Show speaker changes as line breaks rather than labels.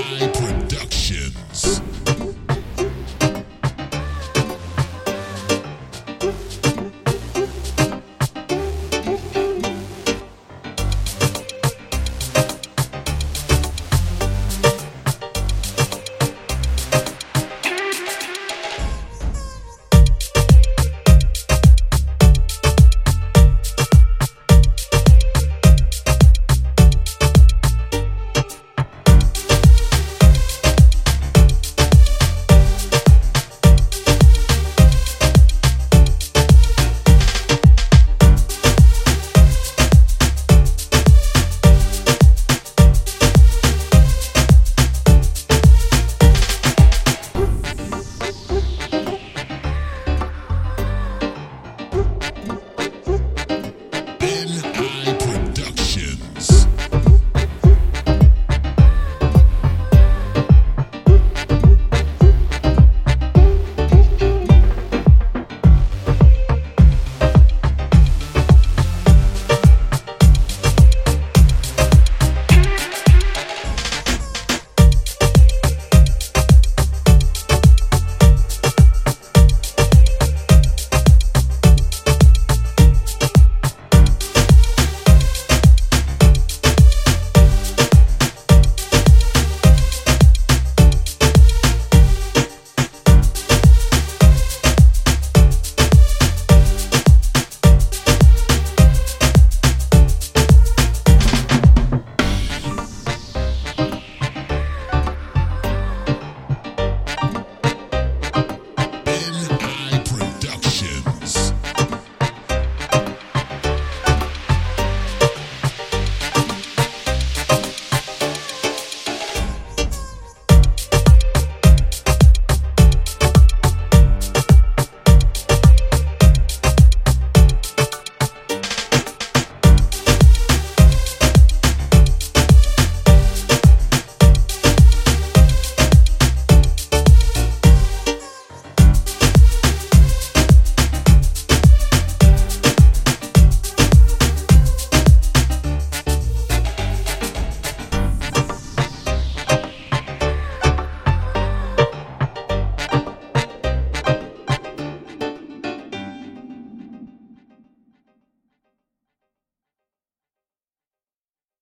Bye.